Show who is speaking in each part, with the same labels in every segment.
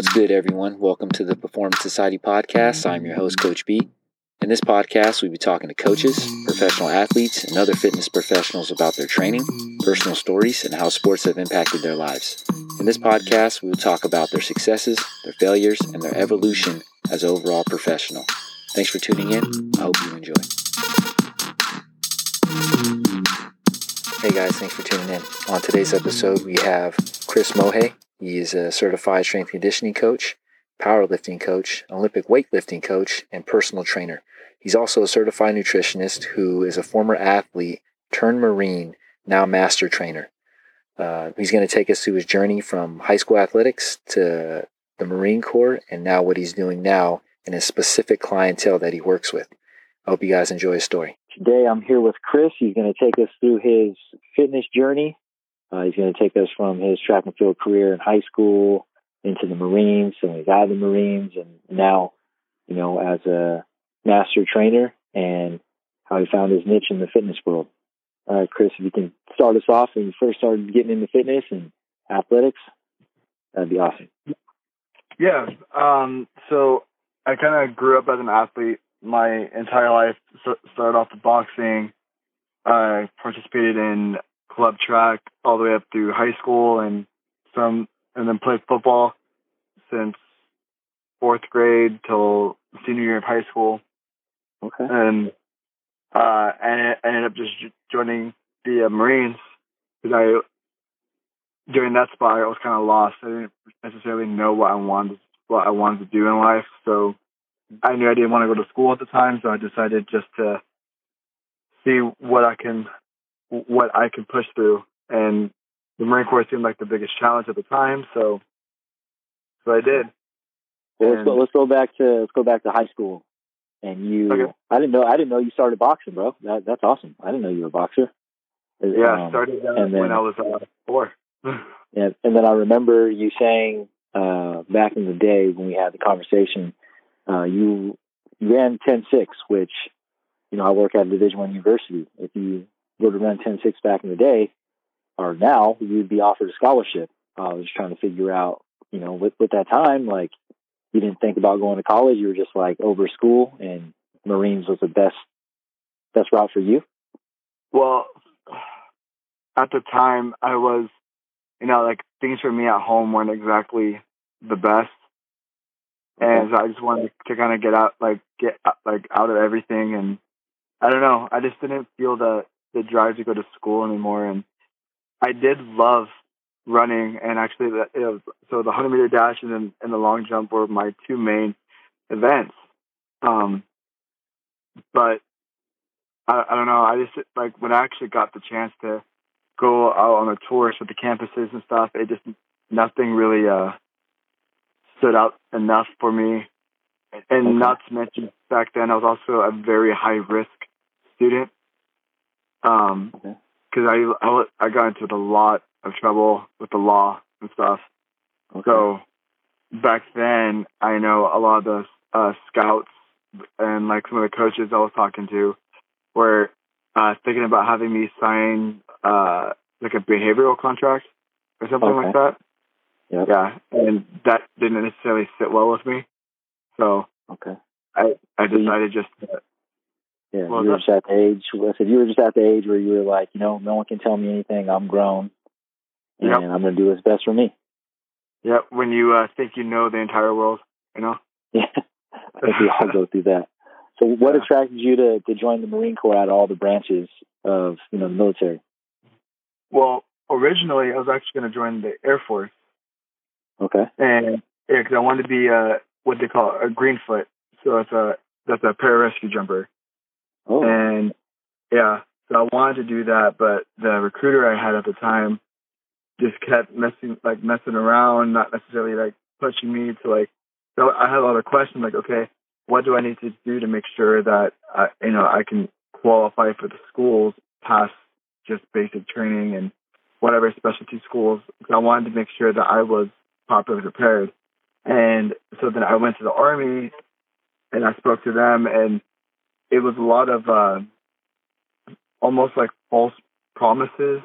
Speaker 1: What's good, everyone? Welcome to the Performance Society podcast. I'm your host, Coach B. In this podcast, we'll be talking to coaches, professional athletes, and other fitness professionals about their training, personal stories, and how sports have impacted their lives. In this podcast, we will talk about their successes, their failures, and their evolution as overall professional. Thanks for tuning in. I hope you enjoy. Hey guys, thanks for tuning in. On today's episode, we have Chris Mohe. He is a certified strength conditioning coach, powerlifting coach, Olympic weightlifting coach, and personal trainer. He's also a certified nutritionist who is a former athlete turned Marine, now master trainer. Uh, he's going to take us through his journey from high school athletics to the Marine Corps and now what he's doing now and his specific clientele that he works with. I hope you guys enjoy his story. Today I'm here with Chris. He's going to take us through his fitness journey. Uh, he's going to take us from his track and field career in high school into the Marines, and he's out of the Marines, and now, you know, as a master trainer and how he found his niche in the fitness world. Right, Chris, if you can start us off when you first started getting into fitness and athletics, that'd be awesome.
Speaker 2: Yeah. Um, so I kind of grew up as an athlete my entire life. Started off with boxing. I participated in club track all the way up through high school and some, and then played football since fourth grade till senior year of high school.
Speaker 1: Okay.
Speaker 2: And uh, and I ended up just joining the uh, Marines because I during that spot I was kind of lost. I didn't necessarily know what I wanted what I wanted to do in life, so I knew I didn't want to go to school at the time. So I decided just to see what I can what I can push through, and the Marine Corps seemed like the biggest challenge at the time. So so I did.
Speaker 1: Well, let's go, let's go back to let's go back to high school. And you,
Speaker 2: Okay.
Speaker 1: I didn't know I didn't know you started boxing, bro. That that's awesome. I didn't know you were a boxer.
Speaker 2: Yeah, I
Speaker 1: Um,
Speaker 2: started that
Speaker 1: and then-
Speaker 2: when I was uh, four.
Speaker 1: And, and then I remember you saying uh, back in the day when we had the conversation, uh, you you ran ten six, which you know I work at a Division One university. If you were to run ten six back in the day, or now, you'd be offered a scholarship. I was trying to figure out, you know, with with that time, like you didn't think about going to college. You were just like over school, and Marines was the best best route for you.
Speaker 2: Well, at the time, I was, you know, like things for me at home weren't exactly the best, and so I just wanted to kind of get out, like get like out of everything, and I don't know, I just didn't feel the the drive to go to school anymore, and I did love running, and actually, the, it was, so the hundred meter dash and then and the long jump were my two main events, um, but I, I don't know. I just like when I actually got the chance to go out on the tours with the campuses and stuff. It just nothing really uh stood out enough for me. And
Speaker 1: Okay.
Speaker 2: not to mention back then I was also a very high risk student. Um,
Speaker 1: Okay.
Speaker 2: because I, I I got into a lot of trouble with the law and stuff.
Speaker 1: Okay.
Speaker 2: So back then, I know a lot of the uh, scouts and like some of the coaches I was talking to were uh, thinking about having me sign uh, like a behavioral contract or something
Speaker 1: Okay.
Speaker 2: like that.
Speaker 1: Yep.
Speaker 2: Yeah, and that didn't necessarily sit well with me. So
Speaker 1: okay.
Speaker 2: I I decided just to,
Speaker 1: Yeah,
Speaker 2: Well,
Speaker 1: you were just at the age. I said you were just at the age where you were like, you know, no one can tell me anything. I'm grown, and
Speaker 2: Yep.
Speaker 1: I'm going to do what's best for me.
Speaker 2: yeah when you uh, think you know the entire world, you know.
Speaker 1: Yeah, I think we all go through that. So, what
Speaker 2: Yeah.
Speaker 1: attracted you to to join the Marine Corps out of all the branches of you know the military?
Speaker 2: Well, originally I was actually going to join the Air Force.
Speaker 1: Okay,
Speaker 2: and yeah, because I wanted to be a what they call a greenfoot. So it's a that's a pararescue jumper,
Speaker 1: oh,
Speaker 2: and yeah, so I wanted to do that, but the recruiter I had at the time just kept messing like messing around, not necessarily like pushing me to like. So I had a lot of questions like, okay, what do I need to do to make sure that I, you know I can qualify for the schools past just basic training and whatever specialty schools? I wanted to make sure that I was properly prepared. And so then I went to the army and I spoke to them and it was a lot of uh almost like false promises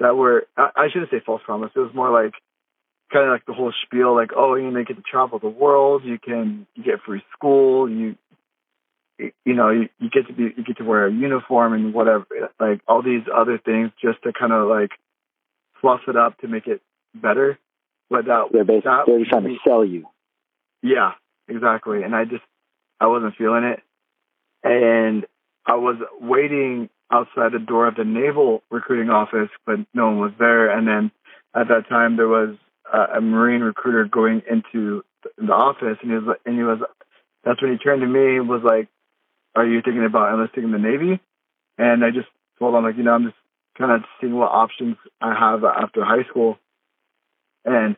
Speaker 2: that were I, I shouldn't say false promises. It was more like kind of like the whole spiel, like, oh, you know, you get to travel the world, you can you get free school, you you know, you, you get to be you get to wear a uniform and whatever, like all these other things, just to kind of like fluff it up to make it better. But that
Speaker 1: they're basically
Speaker 2: that,
Speaker 1: they're trying to sell you.
Speaker 2: Yeah, exactly. And I just I wasn't feeling it, and I was waiting outside the door of the naval recruiting office, but no one was there. And then at that time, there was a, a Marine recruiter going into the office, and he was and he was that's when he turned to me and was like, "Are you thinking about enlisting in the Navy?" And I just told him like, you know, I'm just kind of seeing what options I have after high school. And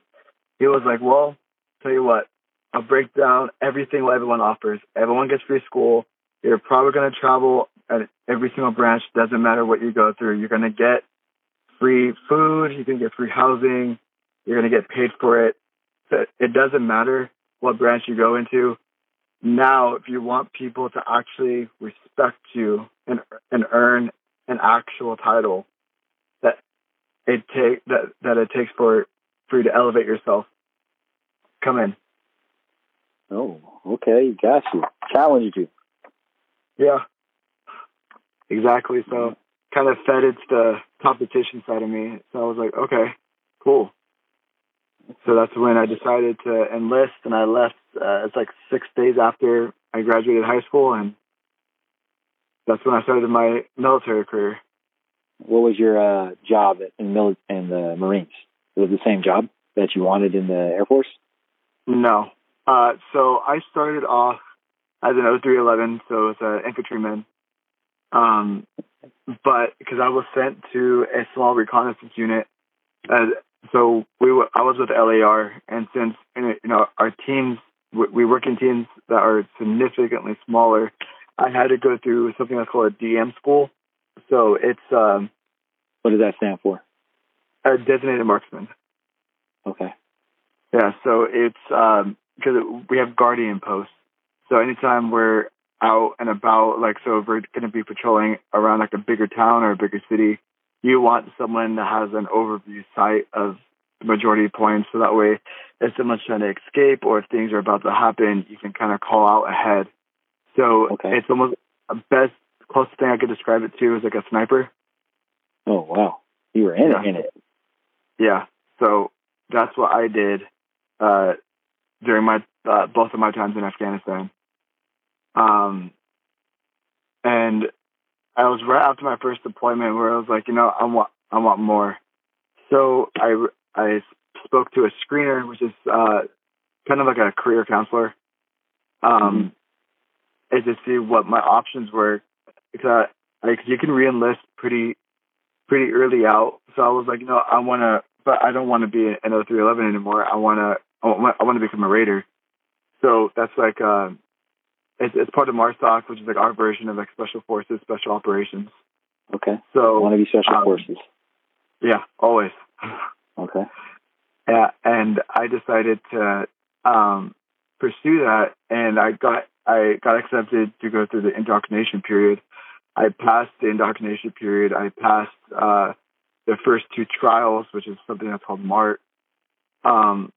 Speaker 2: he was like, "Well, tell you what, I'll break down everything what everyone offers. Everyone gets free school. You're probably going to travel at every single branch. Doesn't matter what you go through. You're going to get free food. You can get free housing. You're going to get paid for it. It doesn't matter what branch you go into. Now, if you want people to actually respect you and and earn an actual title, that it take that that it takes for for you to elevate yourself. Come in.
Speaker 1: Oh, okay, you got you. Challenged you.
Speaker 2: Yeah, exactly. So kind of fed it's the competition side of me. So I was like, okay, cool. So that's when I decided to enlist, and I left. Uh, it's like six days after I graduated high school, and that's when I started my military career.
Speaker 1: What was your uh, job in, mil- in the Marines? Was it the same job that you wanted in the Air Force?
Speaker 2: No. Uh, so I started off as an 0311, so it's an infantryman. Um, but because I was sent to a small reconnaissance unit, uh, so we were, I was with LAR, and since you know our teams, we work in teams that are significantly smaller, I had to go through something that's called a DM school. So it's um,
Speaker 1: what does that stand for?
Speaker 2: A designated marksman.
Speaker 1: Okay.
Speaker 2: Yeah, so it's um, because we have guardian posts. So anytime we're out and about, like so if we're going to be patrolling around like a bigger town or a bigger city, you want someone that has an overview sight of the majority points, so that way if someone's trying to escape or if things are about to happen, you can kind of call out ahead. So
Speaker 1: okay.
Speaker 2: it's almost the best closest thing I could describe it to is like a sniper.
Speaker 1: Oh wow, you were in
Speaker 2: yeah.
Speaker 1: it, in it.
Speaker 2: Yeah. So that's what I did uh, during my uh, both of my times in Afghanistan. Um, and I was right after my first deployment where I was like, you know, I want I want more. So I I spoke to a screener, which is uh, kind of like a career counselor, um, mm-hmm. and to see what my options were because I, like you can reenlist pretty pretty early out. So I was like, you know, I want to, but I don't want to be an 0311 anymore. I want to I want to become a raider. So that's like uh, it's, it's part of MARSOC, which is like our version of like special forces, special operations.
Speaker 1: Okay.
Speaker 2: So
Speaker 1: I want to be special
Speaker 2: um,
Speaker 1: forces.
Speaker 2: Yeah, always.
Speaker 1: Okay.
Speaker 2: Yeah, and I decided to um, pursue that, and I got I got accepted to go through the indoctrination period. I passed the indoctrination period. I passed uh, the first two trials, which is something that's called MART. Um,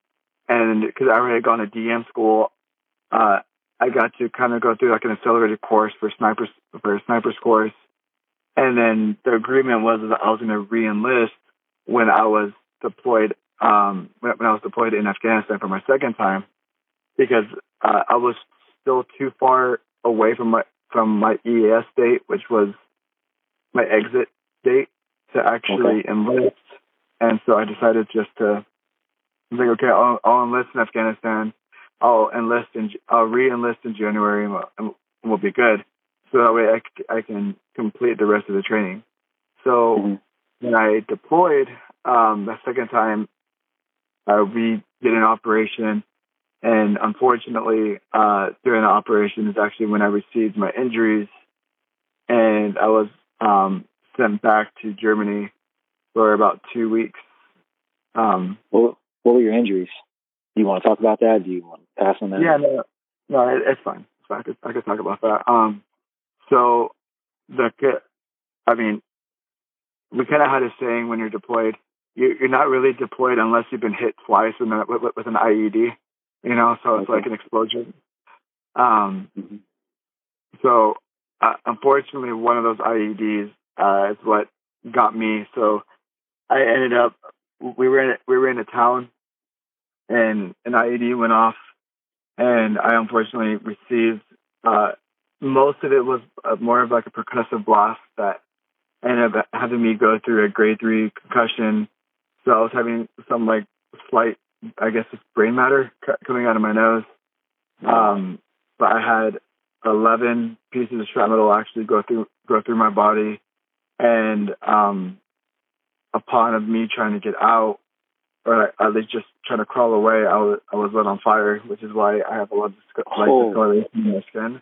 Speaker 2: and because I already had gone to DM school, uh, I got to kind of go through like an accelerated course for snipers for a sniper's course, and then the agreement was that I was going to re-enlist when I was deployed um, when I was deployed in Afghanistan for my second time, because uh, I was still too far away from my from my EAS date, which was my exit date, to actually
Speaker 1: okay.
Speaker 2: enlist. And so I decided just to I was like, okay, I'll, I'll enlist in Afghanistan. I'll enlist in, I'll re-enlist in January, and we'll, and we'll be good. So that way, I, I can complete the rest of the training. So
Speaker 1: mm-hmm.
Speaker 2: when I deployed um, the second time, uh, we did an operation, and unfortunately, uh, during the operation is actually when I received my injuries, and I was um, sent back to Germany for about two weeks. Um,
Speaker 1: well, what were your injuries? Do you want to talk about that? Do you want to pass on that?
Speaker 2: Yeah, no, no, it, it's fine. It's fine. I could, I could talk about that. Um, so the, I mean, we kind of had a saying when you're deployed, you, you're not really deployed unless you've been hit twice with, with, with an IED. You know, so it's
Speaker 1: Okay.
Speaker 2: like an explosion. Um,
Speaker 1: Mhm.
Speaker 2: so uh, unfortunately, one of those IEDs uh, is what got me. So I ended up we were in we were in a town, and an IED went off, and I unfortunately received uh, most of it was uh, more of like a percussive blast that ended up having me go through a grade three concussion. So I was having some like slight, I guess, it's brain matter coming out of my nose. Um, but I had 11 pieces of shrapnel actually go through go through my body, and um, upon of me trying to get out, or at least just trying to crawl away, I was I was lit on fire, which is why I have a lot of disco- light
Speaker 1: Oh.
Speaker 2: discoloration in my skin.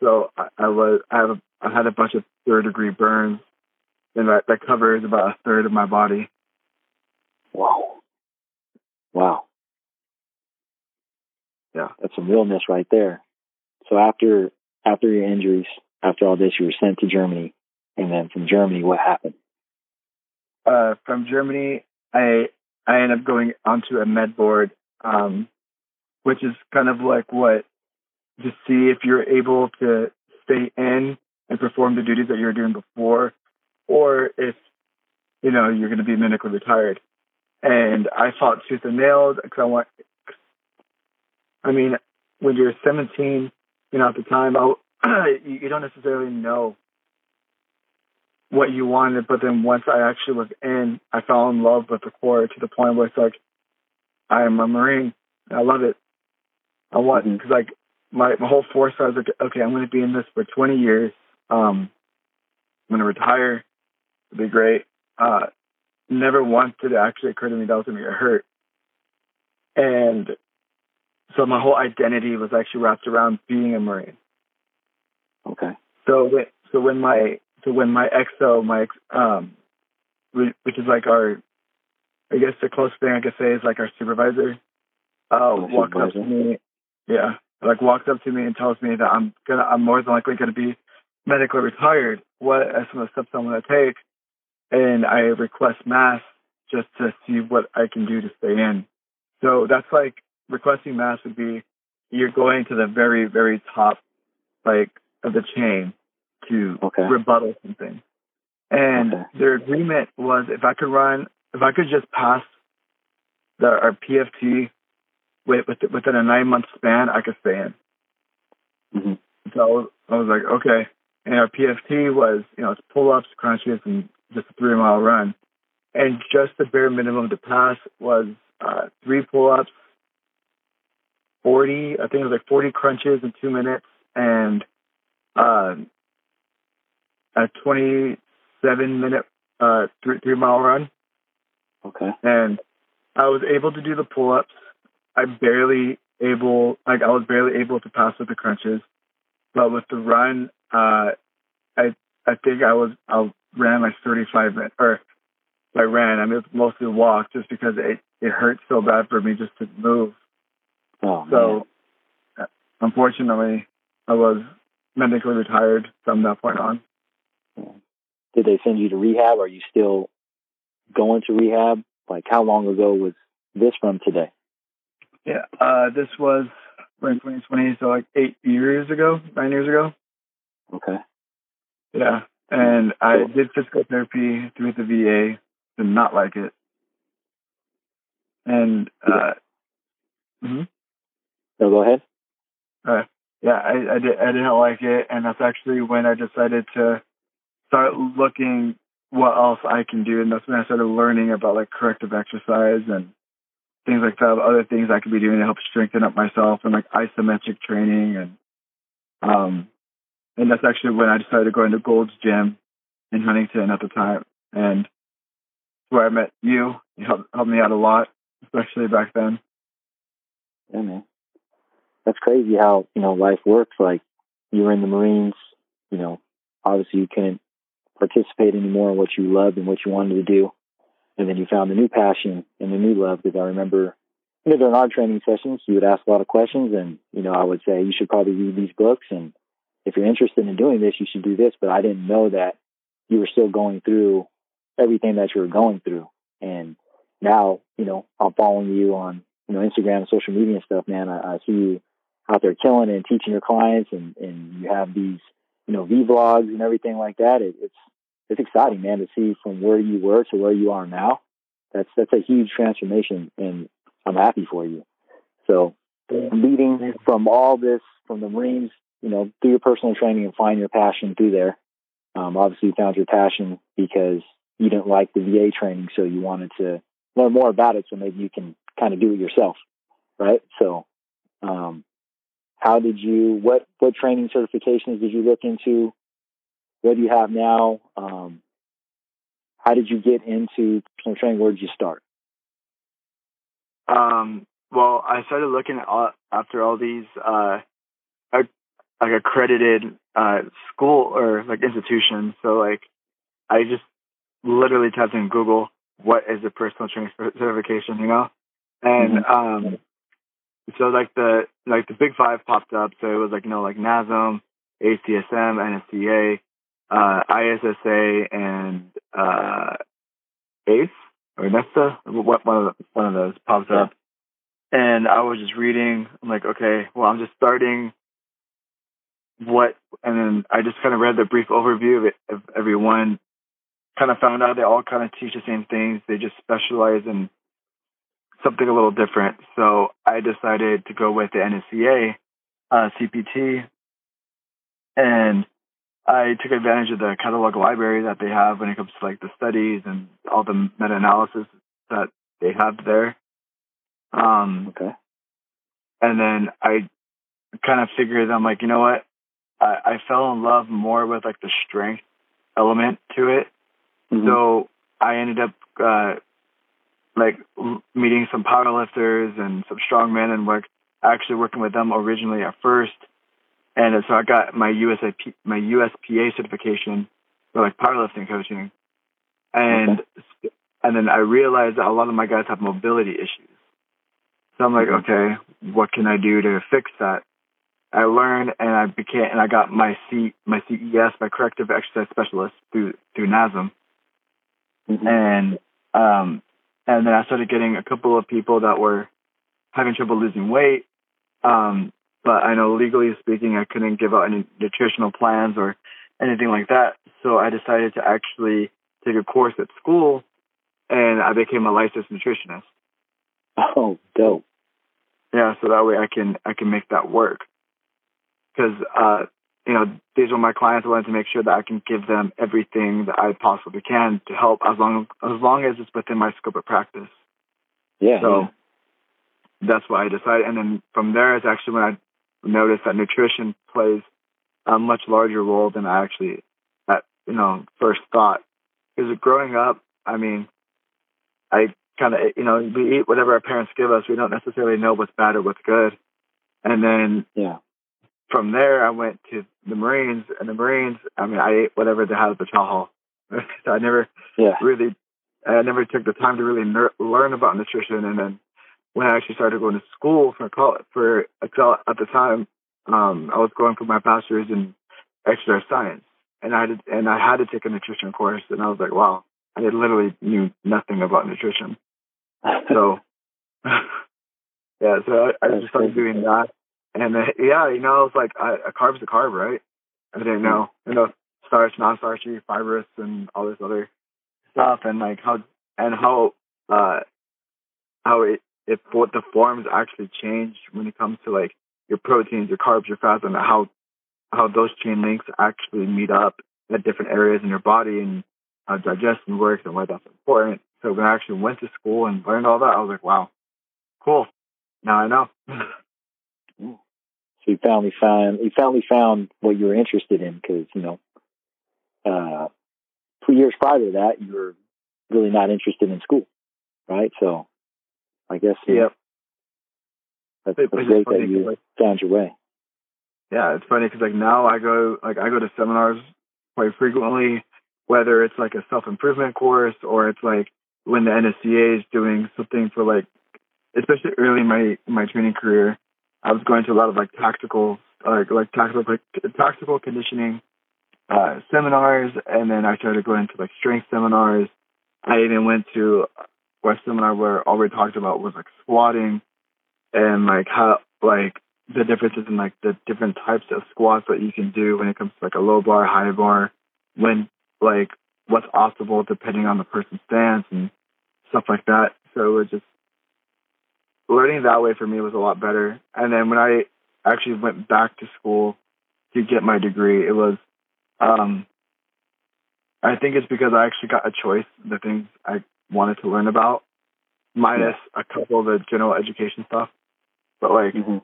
Speaker 2: So I, I was I have a, I had a bunch of third degree burns, and that that covers about a third of my body.
Speaker 1: Wow. Wow.
Speaker 2: Yeah.
Speaker 1: That's some realness right there. So after after your injuries, after all this, you were sent to Germany, and then from Germany, what happened?
Speaker 2: uh, from Germany, I I end up going onto a med board, um, which is kind of like what to see if you're able to stay in and perform the duties that you were doing before, or if you know you're going to be medically retired. And I fought tooth and nail because I want. I mean, when you're 17, you know, at the time, I, you you don't necessarily know what you wanted, but then once I actually was in, I fell in love with the Corps to the point where it's like, I am a Marine. I love it. I want
Speaker 1: Mhm.
Speaker 2: because like my my whole force, I was like, okay, I'm going to be in this for 20 years. Um, I'm going to retire. It'll be great. Uh, never once did it actually occur to me that I was going to get hurt, and so my whole identity was actually wrapped around being a Marine.
Speaker 1: Okay.
Speaker 2: So when so when my so when my exo my ex, um whi- which is like our I guess the closest thing I could say is like our supervisor uh
Speaker 1: Oh,
Speaker 2: walks up to me yeah like walks up to me and tells me that I'm gonna I'm more than likely gonna be medically retired what are some of the steps I'm gonna take? And I request mast just to see what I can do to stay in. So that's like requesting mast would be you're going to the very very top like of the chain to
Speaker 1: Okay.
Speaker 2: rebuttal something. And
Speaker 1: Okay.
Speaker 2: their agreement was if I could run, if I could just pass the, our PFT with, with, within a nine month span, I could stay in.
Speaker 1: hmm
Speaker 2: So I was, I was like, okay. And our PFT was, you know, it's pull ups, crunches, and just a three mile run. And just the bare minimum to pass was uh, three pull ups, 40, I think it was like 40 crunches in two minutes, and um, a 27 minute uh, three, three mile run.
Speaker 1: Okay.
Speaker 2: And I was able to do the pull ups. I barely able, like, I was barely able to pass with the crunches. But with the run, uh, I I think I was I ran like 35 minutes, or I ran. I mean, it was mostly walk, just because it it hurt so bad for me just to move.
Speaker 1: Oh.
Speaker 2: So, uh, unfortunately, I was medically retired from that point on.
Speaker 1: Did they send you to rehab? Are you still going to rehab? Like how long ago was this from today?
Speaker 2: Yeah, uh, this was in 2020, so like eight years ago, nine years ago.
Speaker 1: Okay.
Speaker 2: Yeah, and I did physical therapy through the VA. Did not like it, and uh, mm-hmm.
Speaker 1: So go ahead.
Speaker 2: yeah, I, I did. I didn't like it, and that's actually when I decided to start looking what else I can do, and that's when I started learning about like corrective exercise and things like that, other things I could be doing to help strengthen up myself, and like isometric training, and um, and that's actually when I decided to go into Gold's Gym in Huntington at the time, and where I met you. You helped helped me out a lot, especially back then.
Speaker 1: Yeah, man. That's crazy how, you know, life works. Like you were in the Marines, you know, obviously you couldn't participate anymore in what you loved and what you wanted to do. And then you found a new passion and a new love because I remember you know, during our training sessions, you would ask a lot of questions and, you know, I would say you should probably read these books and if you're interested in doing this, you should do this. But I didn't know that you were still going through everything that you were going through. And now, you know, I'm following you on, you know, Instagram and social media and stuff, man. I, I see you out there killing and teaching your clients and, and you have these, you know, vlogs and everything like that. It, it's, it's exciting, man, to see from where you were to where you are now. That's, that's a huge transformation and I'm happy for you. So leading from all this, from the Marines, you know, through your personal training and find your passion through there. Um, obviously you found your passion because you didn't like the VA training. So you wanted to learn more about it. So maybe you can kind of do it yourself. Right. So, um, how did you, what, what training certifications did you look into? What do you have now? Um, how did you get into personal training? Where did you start?
Speaker 2: Um, well, I started looking at all, after all these, uh, like accredited, uh, school or like institutions. So like, I just literally typed in Google, what is a personal training certification, you know? And, mm-hmm. um, so like the like the big five popped up. So it was like you know like NASM, ACSM, NSCA, uh, ISSA, and uh, ACE or NESTA. One of the, one of those popped yeah. up. And I was just reading. I'm like, okay, well, I'm just starting. What? And then I just kind of read the brief overview of, it, of every one. Kind of found out they all kind of teach the same things. They just specialize in something a little different. So I decided to go with the NSCA uh, CPT, and I took advantage of the catalog library that they have when it comes to like the studies and all the meta-analysis that they have there. Um,
Speaker 1: okay.
Speaker 2: And then I kind of figured I'm like, you know what? I, I fell in love more with like the strength element to it. Mm-hmm. So I ended up uh, like meeting some powerlifters and some strongmen and work actually working with them originally at first. And so I got my USAP, my USPA certification for like powerlifting coaching. And okay. and then I realized that a lot of my guys have mobility issues. So I'm like, mm-hmm. okay, what can I do to fix that? I learned and I became and I got my C my CES my corrective exercise specialist through through NASM. Mm-hmm. And um and then I started getting a couple of people that were having trouble losing weight. Um, but I know legally speaking, I couldn't give out any nutritional plans or anything like that. So I decided to actually take a course at school and I became a licensed nutritionist.
Speaker 1: Oh, dope.
Speaker 2: Yeah, so that way I can I can make that work. Because uh, you know, these are my clients. I wanted to make sure that I can give them everything that I possibly can to help as long as long as it's within my scope of practice.
Speaker 1: Yeah.
Speaker 2: So yeah. that's why I decided, and then from there is actually when I noticed that nutrition plays a much larger role than I actually, at you know, first thought. Because growing up, I mean, I kind of you know we eat whatever our parents give us. We don't necessarily know what's bad or what's good. And then
Speaker 1: yeah
Speaker 2: from there, I went to the Marines, and the Marines, I mean, I ate whatever they had at the chow hall. so I never
Speaker 1: yeah.
Speaker 2: really, I never took the time to really ner- learn about nutrition. And then when I actually started going to school for college, for Excel at the time, um, I was going for my bachelor's in exercise science, and I did, and I had to take a nutrition course, and I was like, wow, I literally knew nothing about nutrition. so, yeah, so I, I just started doing that and uh, yeah, you know, it's like a carb's a carb, right? I didn't know, you know, starch, non-starchy, fibrous, and all this other stuff, and like how and how uh how it if what the forms actually change when it comes to like your proteins, your carbs, your fats, and how how those chain links actually meet up at different areas in your body and how digestion works and why that's important. So when I actually went to school and learned all that, I was like, wow, cool. Now I know.
Speaker 1: You finally found you finally found what you were interested in because you know, uh, two years prior to that, you were really not interested in school, right? So, I guess
Speaker 2: yeah,
Speaker 1: that's, that's great that you like, found your way.
Speaker 2: Yeah, it's funny because like now I go like I go to seminars quite frequently, whether it's like a self improvement course or it's like when the NSCA is doing something for like, especially early in my my training career, I was going to a lot of like tactical, like like tactical like, tactical conditioning uh, seminars, and then I started going to like strength seminars. I even went to a seminar where all we talked about was like squatting and like how like the differences in like the different types of squats that you can do when it comes to like a low bar, high bar, when like what's optimal depending on the person's stance and stuff like that. So it was just learning that way for me was a lot better. And then when I actually went back to school to get my degree, it was um I think it's because I actually got a choice the things I wanted to learn about, minus yeah. a couple of the general education stuff. But like mm-hmm.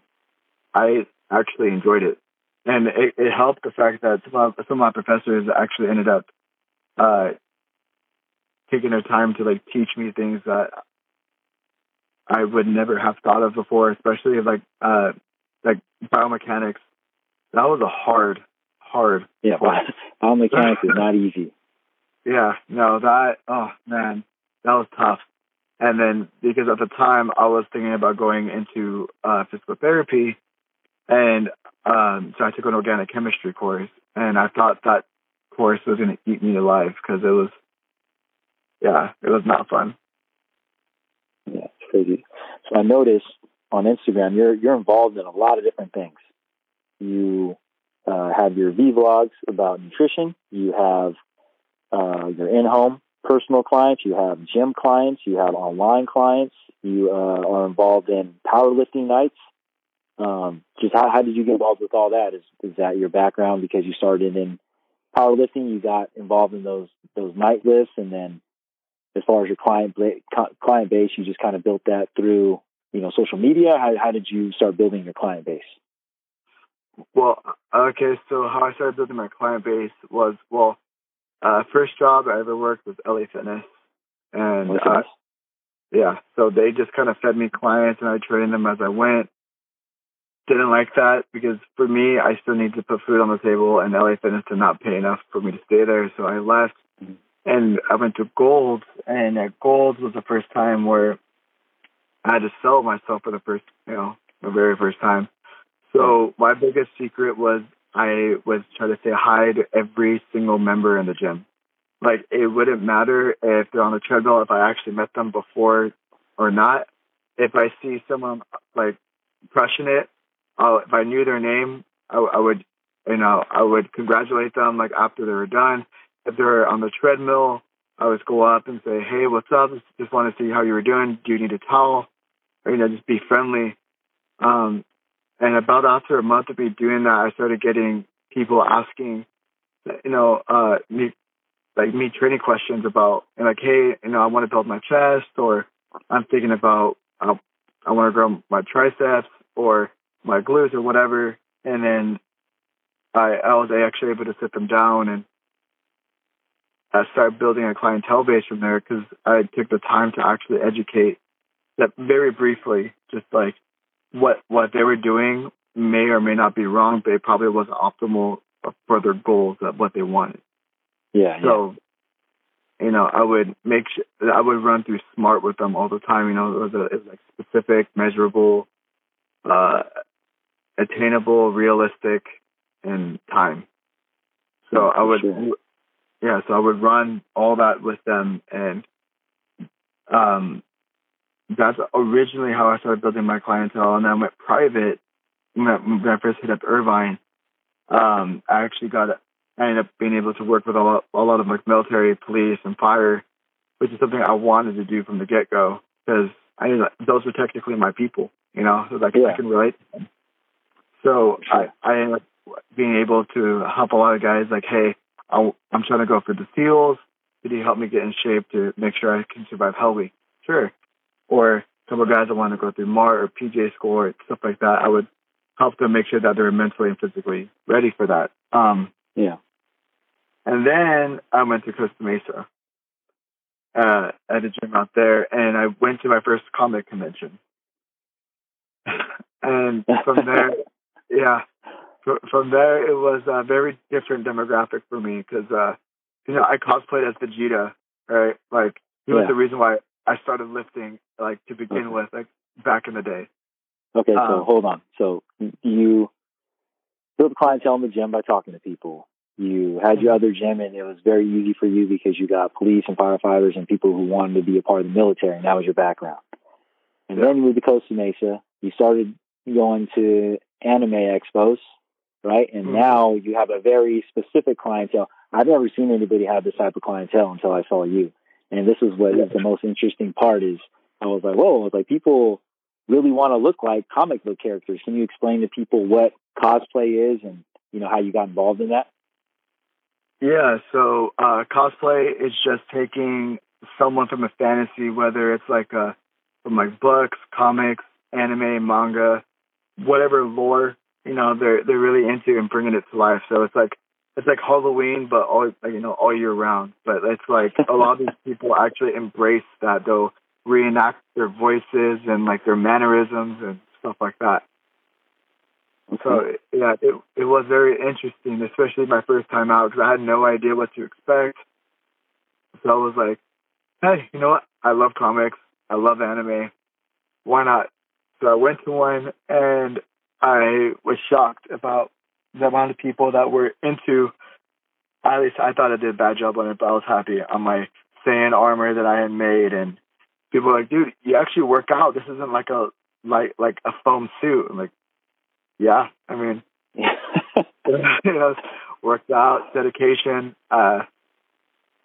Speaker 2: I actually enjoyed it. And it, it helped the fact that some of, some of my professors actually ended up uh, taking their time to like teach me things that I would never have thought of before, especially like uh, like biomechanics. That was a hard, hard.
Speaker 1: Yeah, biomechanics is not easy.
Speaker 2: Yeah, no, that oh man, that was tough. And then because at the time I was thinking about going into uh, physical therapy, and um, so I took an organic chemistry course, and I thought that course was going to eat me alive because it was, yeah, it was not fun.
Speaker 1: Crazy. So I noticed on Instagram you're you're involved in a lot of different things. You uh, have your vlogs about nutrition. You have uh, your in-home personal clients. You have gym clients. You have online clients. You uh, are involved in powerlifting nights. Um, just how, how did you get involved with all that? Is is that your background because you started in powerlifting? You got involved in those those night lifts, and then as far as your client client base, you just kind of built that through you know social media. How how did you start building your client base?
Speaker 2: Well, okay, so how I started building my client base was well, uh, first job I ever worked was LA Fitness, and yeah, so they just kind of fed me clients, and I trained them as I went didn't like that because for me, I still need to put food on the table, and LA Fitness did not pay enough for me to stay there. So I left, and I went to Gold's, and at Gold's was the first time where I had to sell myself for the first, you know, the very first time. So my biggest secret was I was trying to say hi to every single member in the gym. Like it wouldn't matter if they're on the treadmill, if I actually met them before or not. If I see someone like crushing it, uh, if I knew their name, I, I would, you know, I would congratulate them like after they were done. If they're on the treadmill, I would go up and say, "Hey, what's up? Just want to see how you were doing. Do you need a towel?" Or you know, just be friendly. Um, and about after a month of me doing that, I started getting people asking, you know, uh, me like me training questions about, and like, hey, you know, I want to build my chest, or I'm thinking about, uh, I want to grow my triceps, or my glutes or whatever, and then I, I was actually able to sit them down and I started building a clientele base from there because I took the time to actually educate that very briefly, just like what what they were doing may or may not be wrong, but it probably wasn't optimal for their goals of what they wanted.
Speaker 1: Yeah.
Speaker 2: So, yeah. you know, I would make sure I would run through SMART with them all the time. You know, it was, a, it was like specific, measurable, uh, attainable, realistic, and time. So I would, sure. Yeah, so I would run all that with them, and um, that's originally how I started building my clientele. And then I went private when I, when I first hit up Irvine. Um, I actually got, I ended up being able to work with a lot, a lot of like military, police, and fire, which is something I wanted to do from the get go because I those were technically my people, you know, so like yeah. I can relate. So I, I ended up being able to help a lot of guys like, hey, i am trying to go for the SEALs. Could you help me get in shape to make sure I can survive Hell Week? Sure. Or a couple of guys that want to go through MART or PJ score, stuff like that. I would help them make sure that they're mentally and physically ready for that. Um,
Speaker 1: yeah.
Speaker 2: And then I went to Costa Mesa uh, at a gym out there, and I went to my first comic convention. and from there, yeah, from there it was a very different demographic for me because uh, you know I cosplayed as Vegeta, right? Like he yeah. was the reason why I started lifting, like to begin okay. with, like back in the day.
Speaker 1: Okay, um, so hold on. So you built clientele in the gym by talking to people. You had your other gym, and it was very easy for you because you got police and firefighters and people who wanted to be a part of the military, and that was your background. And then you moved to Costa Mesa. You started going to anime expos, right? And
Speaker 2: Mhm.
Speaker 1: now you have a very specific clientele. I've never seen anybody have this type of clientele until I saw you. And this is what is the most interesting part is I was like, whoa, I was like, people really want to look like comic book characters. Can you explain to people what cosplay is and, you know, how you got involved in that?
Speaker 2: Yeah, so uh, cosplay is just taking someone from a fantasy, whether it's like a from like books, comics, anime, manga, whatever lore you know they're they're really into and bringing it to life. So it's like it's like Halloween, but all you know all year round. But it's like a lot of these people actually embrace that. They'll reenact their voices and like their mannerisms and stuff like that. So yeah, it it was very interesting, especially my first time out because I had no idea what to expect. So I was like, hey, you know what? I love comics. I love anime. Why not? So I went to one and I was shocked about the amount of people that were into. At least I thought I did a bad job on it, but I was happy on my Saiyan armor that I had made, and people were like, "Dude, you actually work out. This isn't like a like like a foam suit." I'm like, "Yeah, I mean, you know, worked out, dedication. Uh,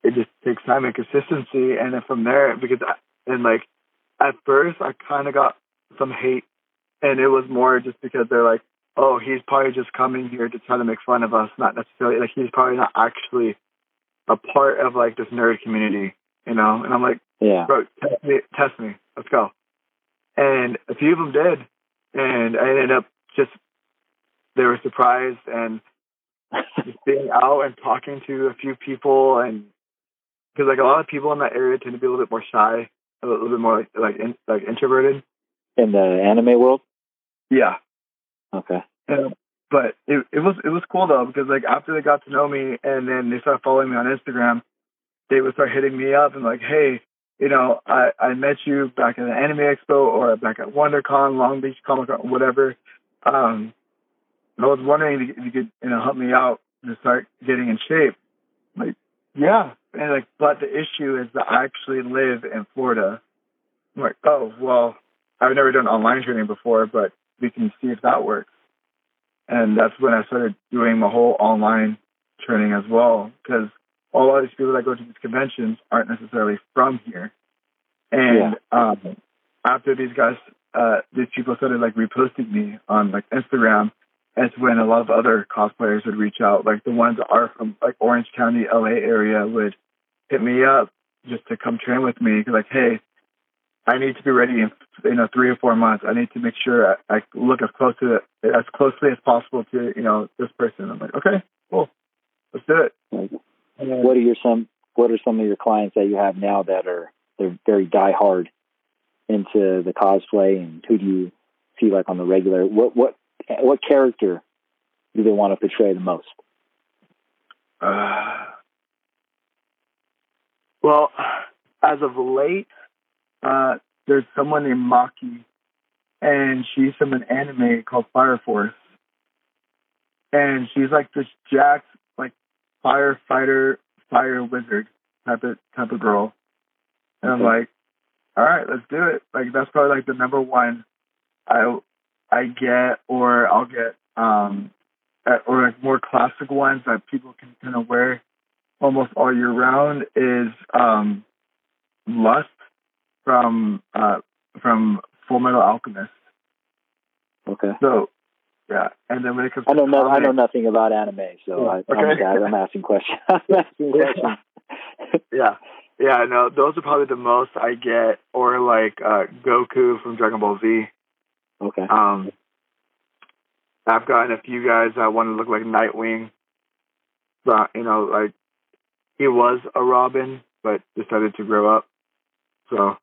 Speaker 2: it just takes time and consistency, and then from there, because I, and like at first, I kind of got some hate, and it was more just because they're like, "Oh, he's probably just coming here to try to make fun of us, not necessarily like he's probably not actually a part of like this nerd community." You know, and I'm like,
Speaker 1: yeah.
Speaker 2: bro, test me, test me, let's go. And a few of them did, and I ended up just they were surprised and just being out and talking to a few people and because like a lot of people in that area tend to be a little bit more shy, a little bit more like like, in, like introverted.
Speaker 1: In the anime world?
Speaker 2: Yeah,
Speaker 1: Okay.
Speaker 2: But it it was it was cool though because like after they got to know me and then they started following me on Instagram, they would start hitting me up and like, hey, you know, I I met you back at the Anime Expo or back at WonderCon, Long Beach Comic Con, whatever. Um, I was wondering if you could you know help me out to start getting in shape. Like, yeah, and like, but the issue is that I actually live in Florida. I'm like, oh well, I've never done online training before, but we can see if that works. And that's when I started doing my whole online training as well, because a lot of these people that go to these conventions aren't necessarily from here. And um, after these guys, uh, these people started like reposting me on like Instagram, that's when a lot of other cosplayers would reach out. Like the ones that are from like Orange County, LA area would hit me up just to come train with me. Like, hey, I need to be ready in you know three or four months. I need to make sure I, I look as close to as closely as possible to you know this person. I'm like, okay, cool, let's do it.
Speaker 1: What are your some what are some of your clients that you have now that are they're very die hard into the cosplay and who do you see like on the regular what what what character do they want to portray the most?
Speaker 2: Uh, well, as of late, uh, there's someone named Maki, and she's from an anime called Fire Force, and she's like this jacked, like firefighter, fire wizard type of type of girl, and I'm like, all right, let's do it. Like that's probably like the number one I I get, or I'll get um or like more classic ones that people can kind of wear almost all year round is um Lust from uh from Full Metal Alchemist.
Speaker 1: Okay.
Speaker 2: So yeah, and then when it comes
Speaker 1: I
Speaker 2: to
Speaker 1: know no, I know nothing about anime, so I,
Speaker 2: Okay.
Speaker 1: I'm, guys, I'm asking questions. I'm asking questions.
Speaker 2: yeah. Yeah, no, those are probably the most I get, or like uh Goku from Dragon Ball Z.
Speaker 1: okay.
Speaker 2: Um, I've gotten a few guys that want to look like Nightwing, but you know, like he was a Robin, but decided to grow up. So,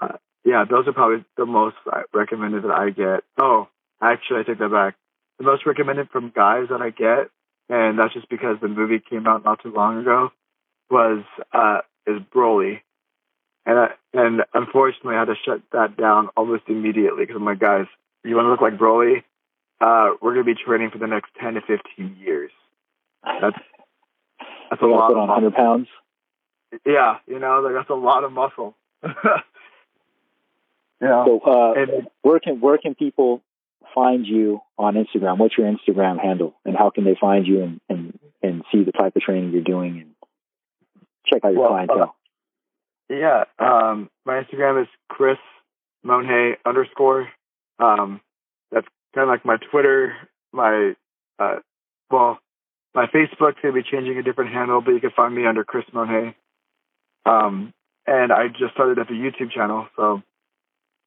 Speaker 2: uh, yeah, those are probably the most recommended that I get. Oh, actually, I take that back. The most recommended from guys that I get, and that's just because the movie came out not too long ago, was uh, is Broly. And I, and unfortunately, I had to shut that down almost immediately because I'm like, guys, you want to look like Broly? Uh, we're gonna be training for the next ten to fifteen years. that's that's a lot.
Speaker 1: Put on 100 pounds.
Speaker 2: Yeah, you know, like that's a lot of muscle.
Speaker 1: yeah. So, uh, and, where can where can people find you on Instagram? What's your Instagram handle, and how can they find you and and, and see the type of training you're doing and check out your well, clientele?
Speaker 2: Uh, yeah, um, my Instagram is Chris Monhay underscore. Um, that's kind of like my Twitter. My uh, well, my Facebook's gonna be changing a different handle, but you can find me under Chris Monhay. Um, and I just started up a YouTube channel, so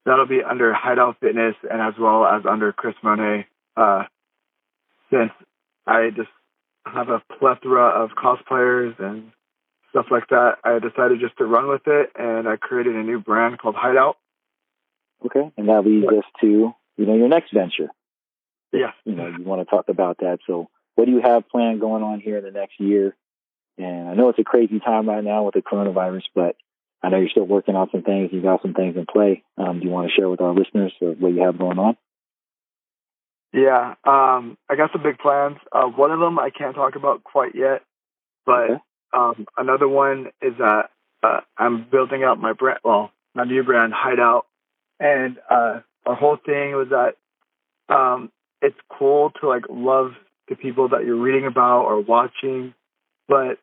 Speaker 2: that'll be under Hideout Fitness and as well as under Chris Monet. Uh, since I just have a plethora of cosplayers and stuff like that, I decided just to run with it, and I created a new brand called Hideout.
Speaker 1: Okay, and that leads us to you know your next venture.
Speaker 2: Yeah,
Speaker 1: you know you want to talk about that. So, what do you have planned going on here in the next year? And I know it's a crazy time right now with the coronavirus, but I know you're still working on some things. You got some things in play. Um, do you want to share with our listeners what you have going on?
Speaker 2: Yeah, um, I got some big plans. Uh, one of them I can't talk about quite yet, but okay. um, another one is that uh, I'm building out my brand, well, my new brand, Hideout, and uh, our whole thing was that um, it's cool to like love the people that you're reading about or watching, but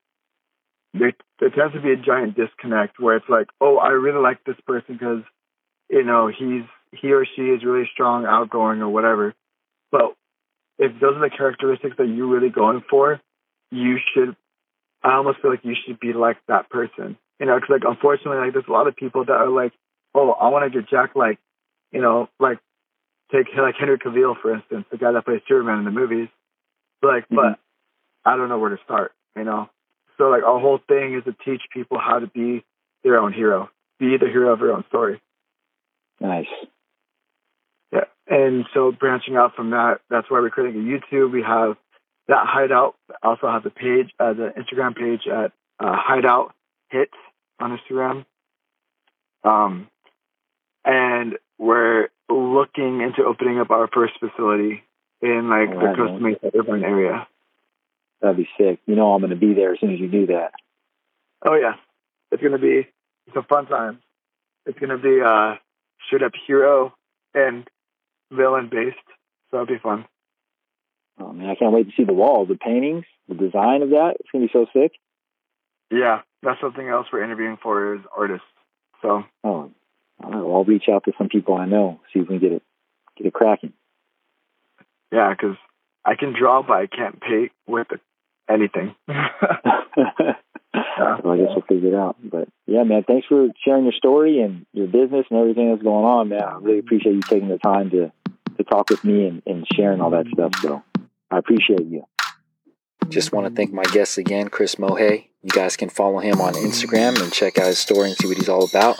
Speaker 2: there there tends to be a giant disconnect where it's like, oh, I really like this person because you know he's he or she is really strong, outgoing, or whatever. But if those are the characteristics that you're really going for, you should. I almost feel like you should be like that person, you know, because like unfortunately, like there's a lot of people that are like, oh, I want to get Jack like, you know, like take like Henry Cavill for instance, the guy that plays Superman in the movies. Like, mm-hmm. but I don't know where to start, you know. So like our whole thing is to teach people how to be their own hero, be the hero of their own story.
Speaker 1: Nice.
Speaker 2: Yeah, and so branching out from that, that's why we're creating a YouTube. We have that Hideout. Also have the page, uh, the Instagram page at uh, Hideout Hit on Instagram. Um, and we're looking into opening up our first facility in like oh, the Costa Mesa urban area.
Speaker 1: That'd be sick. You know I'm going to be there as soon as you do that.
Speaker 2: Oh yeah, it's going to be it's a fun time. It's going to be uh, straight up hero and villain based, so it'll be fun.
Speaker 1: Oh man, I can't wait to see the walls, the paintings, the design of that. It's going to be so sick.
Speaker 2: Yeah, that's something else we're interviewing for is artists. So.
Speaker 1: Oh, I'll reach out to some people I know, see if we can get it get it cracking.
Speaker 2: Yeah, because I can draw, but I can't paint with anything. yeah.
Speaker 1: Well, I guess we'll figure it out. But yeah, man, thanks for sharing your story and your business and everything that's going on, man. I really appreciate you taking the time to to talk with me and, and sharing all that stuff. So I appreciate you. Just want to thank my guests again, Chris Monhay. You guys can follow him on Instagram and check out his story and see what he's all about.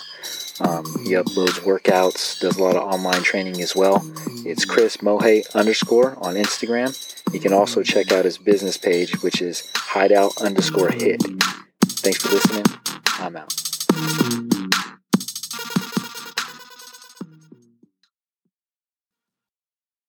Speaker 1: Um, he uploads workouts, does a lot of online training as well. It's Chris Monhay underscore on Instagram. You can also check out his business page, which is hideout underscore hit. Thanks for listening. I'm out.